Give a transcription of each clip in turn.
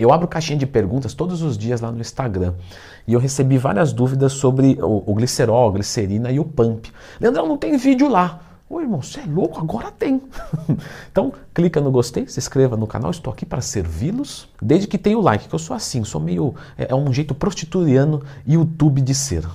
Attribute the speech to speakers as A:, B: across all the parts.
A: Eu abro caixinha de perguntas todos os dias lá no Instagram e eu recebi várias dúvidas sobre o, o glicerol, a glicerina e o pump. Leandrão, não tem vídeo lá. Ô irmão, você é louco? Agora tem. então, clica no gostei, se inscreva no canal, estou aqui para servi-los. Desde que tenha o like, que eu sou assim, sou meio. É, é um jeito prostituiano YouTube de ser.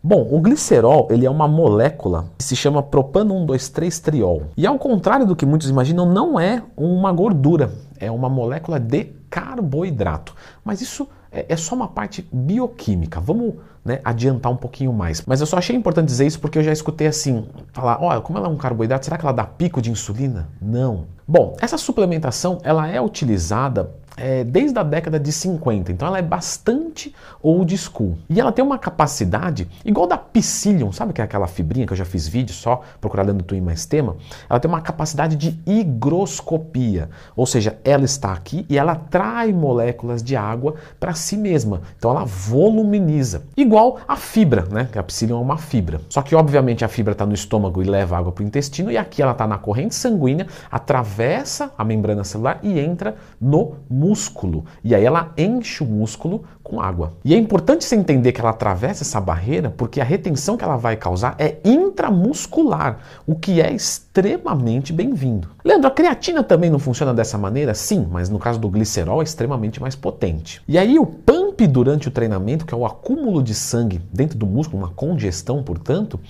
A: Bom, o glicerol ele é uma molécula que se chama propano 1,2,3-triol. E ao contrário do que muitos imaginam, não é uma gordura, é uma molécula de carboidrato. Mas isso é, é só uma parte bioquímica. Vamos né, adiantar um pouquinho mais. Mas eu só achei importante dizer isso porque eu já escutei assim, falar, olha, como ela é um carboidrato, será que ela dá pico de insulina? Não. Bom, essa suplementação ela é utilizada é, desde a década de 50, então ela é bastante old school. E ela tem uma capacidade, igual da Psyllium, sabe que é aquela fibrinha que eu já fiz vídeo só, procurar dentro do Twin mais tema? Ela tem uma capacidade de higroscopia, ou seja, ela está aqui e ela atrai moléculas de água para si mesma, então ela voluminiza. Igual a fibra, né? Que a Psyllium é uma fibra. Só que obviamente a fibra está no estômago e leva água para o intestino, e aqui ela está na corrente sanguínea, atravessa a membrana celular e entra no músculo. E aí ela enche o músculo com água. E é importante você entender que ela atravessa essa barreira porque a retenção que ela vai causar é intramuscular, o que é extremamente bem-vindo. Leandro, a creatina também não funciona dessa maneira? Sim, mas no caso do glicerol é extremamente mais potente. E aí o durante o treinamento, que é o acúmulo de sangue dentro do músculo, uma congestão, portanto,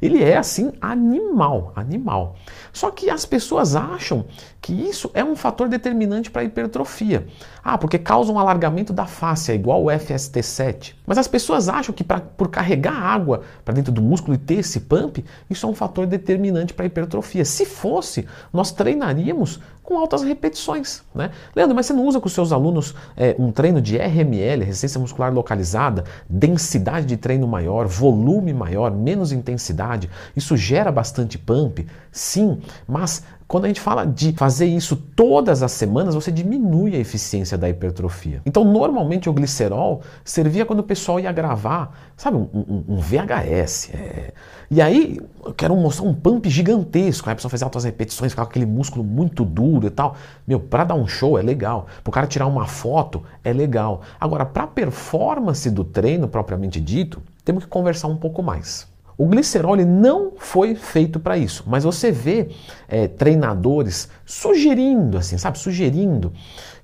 A: ele é assim animal, animal. Só que as pessoas acham que isso é um fator determinante para a hipertrofia. Ah, porque causa um alargamento da face, é igual o FST7. Mas as pessoas acham que pra, por carregar água para dentro do músculo e ter esse pump, isso é um fator determinante para a hipertrofia. Se fosse, nós treinaríamos com altas repetições. Né? Leandro, mas você não usa com seus alunos é, um treino de RML, resistência muscular localizada, densidade de treino maior, volume maior, menos intensidade? Isso gera bastante pump? Sim, mas quando a gente fala de fazer isso todas as semanas, você diminui a eficiência da hipertrofia. Então, normalmente o glicerol servia quando o pessoal ia gravar, sabe, um, um, um VHS. É... E aí, eu quero mostrar um pump gigantesco. Aí a pessoa faz altas repetições, ficar com aquele músculo muito duro e tal. Meu, para dar um show é legal. Para o cara tirar uma foto é legal. Agora, para a performance do treino propriamente dito, temos que conversar um pouco mais. O glicerol não foi feito para isso, mas você vê é, treinadores sugerindo, assim, sabe, sugerindo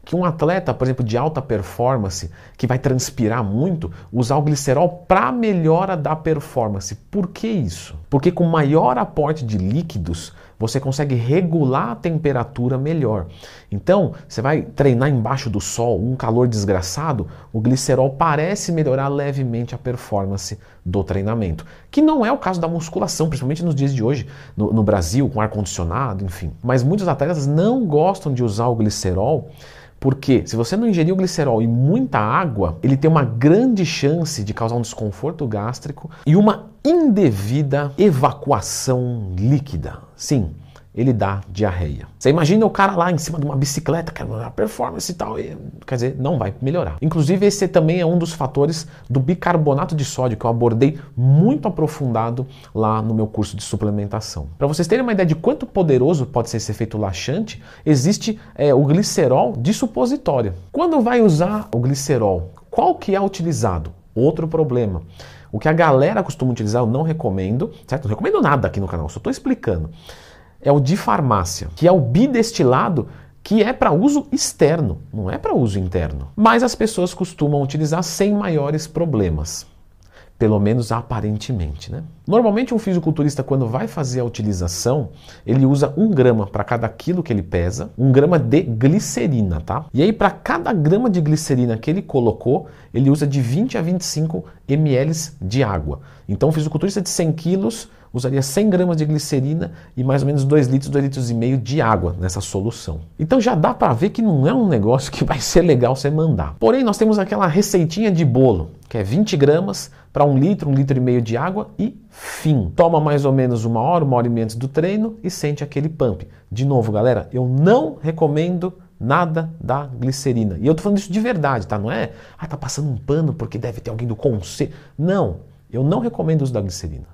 A: que um atleta, por exemplo, de alta performance, que vai transpirar muito, usar o glicerol para melhora da performance. Por que isso? Porque com maior aporte de líquidos, você consegue regular a temperatura melhor. Então, você vai treinar embaixo do sol, um calor desgraçado, o glicerol parece melhorar levemente a performance do treinamento, que não é o caso da musculação, principalmente nos dias de hoje, no, no Brasil, com ar-condicionado, enfim. Mas muitos atletas não gostam de usar o glicerol porque se você não ingerir o glicerol e muita água, ele tem uma grande chance de causar um desconforto gástrico e uma indevida evacuação líquida. Sim, ele dá diarreia. Você imagina o cara lá em cima de uma bicicleta, que é performance e tal, e, quer dizer, não vai melhorar. Inclusive, esse também é um dos fatores do bicarbonato de sódio que eu abordei muito aprofundado lá no meu curso de suplementação. Para vocês terem uma ideia de quanto poderoso pode ser esse efeito laxante, existe é, o glicerol de supositório. Quando vai usar o glicerol, qual que é utilizado? Outro problema. O que a galera costuma utilizar, eu não recomendo, certo? Não recomendo nada aqui no canal, só estou explicando é o de farmácia, que é o bidestilado que é para uso externo, não é para uso interno. Mas as pessoas costumam utilizar sem maiores problemas. Pelo menos aparentemente, né? Normalmente um fisiculturista, quando vai fazer a utilização, ele usa um grama para cada quilo que ele pesa, um grama de glicerina, tá? E aí, para cada grama de glicerina que ele colocou, ele usa de 20 a 25 ml de água. Então, o fisiculturista de 100 quilos usaria 100 gramas de glicerina e mais ou menos 2 litros, 2 litros e meio de água nessa solução. Então já dá para ver que não é um negócio que vai ser legal você mandar. Porém, nós temos aquela receitinha de bolo, que é 20 gramas para um litro, um litro e meio de água e fim. Toma mais ou menos uma hora, uma hora e meia antes do treino e sente aquele pump. De novo, galera, eu não recomendo nada da glicerina. E eu tô falando isso de verdade, tá? Não é, ah, tá passando um pano porque deve ter alguém do conselho. Não, eu não recomendo o uso da glicerina.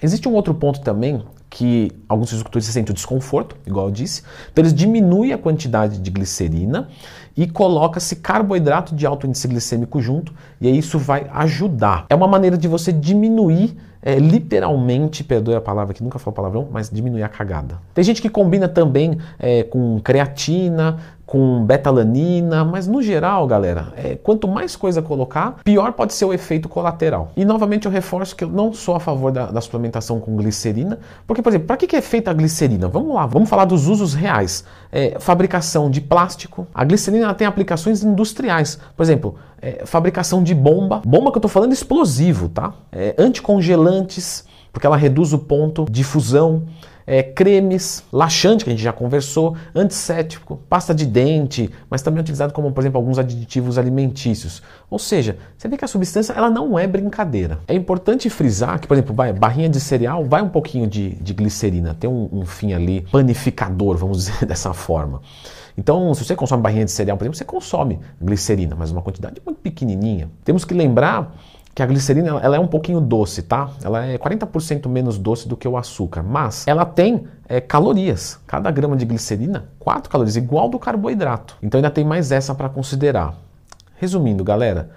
A: Existe um outro ponto também que alguns fisicultores sentem o desconforto, igual eu disse, então eles diminuem a quantidade de glicerina e coloca-se carboidrato de alto índice glicêmico junto, e aí isso vai ajudar. É uma maneira de você diminuir é, literalmente, perdoe a palavra que nunca falo palavrão, mas diminuir a cagada. Tem gente que combina também é, com creatina, com betalanina, mas no geral, galera, é, quanto mais coisa colocar, pior pode ser o efeito colateral. E novamente eu reforço que eu não sou a favor da, da suplementação com glicerina, porque, por exemplo, para que, é feita a glicerina? Vamos lá, vamos falar dos usos reais. É, fabricação de plástico. A glicerina tem aplicações industriais. Por exemplo, é, fabricação de bomba. Bomba que eu estou falando explosivo, tá? É, anticongelantes, porque ela reduz o ponto de fusão é, cremes, laxante, que a gente já conversou, antisséptico, pasta de dente, mas também utilizado como, por exemplo, alguns aditivos alimentícios. Ou seja, você vê que a substância ela não é brincadeira. É importante frisar que, por exemplo, vai, barrinha de cereal vai um pouquinho de, de glicerina, tem um, um fim ali panificador, vamos dizer dessa forma. Então, se você consome barrinha de cereal, por exemplo, você consome glicerina, mas uma quantidade muito pequenininha. Temos que lembrar que a glicerina ela é um pouquinho doce, tá? Ela é 40% menos doce do que o açúcar, mas ela tem é, calorias. Cada grama de glicerina, 4 calorias, igual do carboidrato. Então ainda tem mais essa para considerar. Resumindo, galera,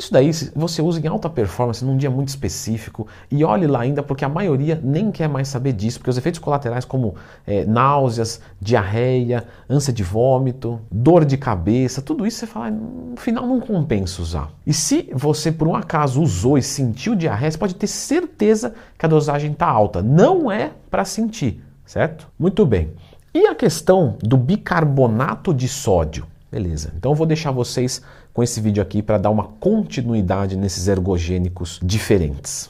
A: isso daí você usa em alta performance num dia muito específico e olhe lá ainda porque a maioria nem quer mais saber disso, porque os efeitos colaterais como é, náuseas, diarreia, ânsia de vômito, dor de cabeça, tudo isso você fala, no final não compensa usar. E se você por um acaso usou e sentiu diarreia, você pode ter certeza que a dosagem está alta. Não é para sentir, certo? Muito bem. E a questão do bicarbonato de sódio? Beleza, então eu vou deixar vocês com esse vídeo aqui para dar uma continuidade nesses ergogênicos diferentes.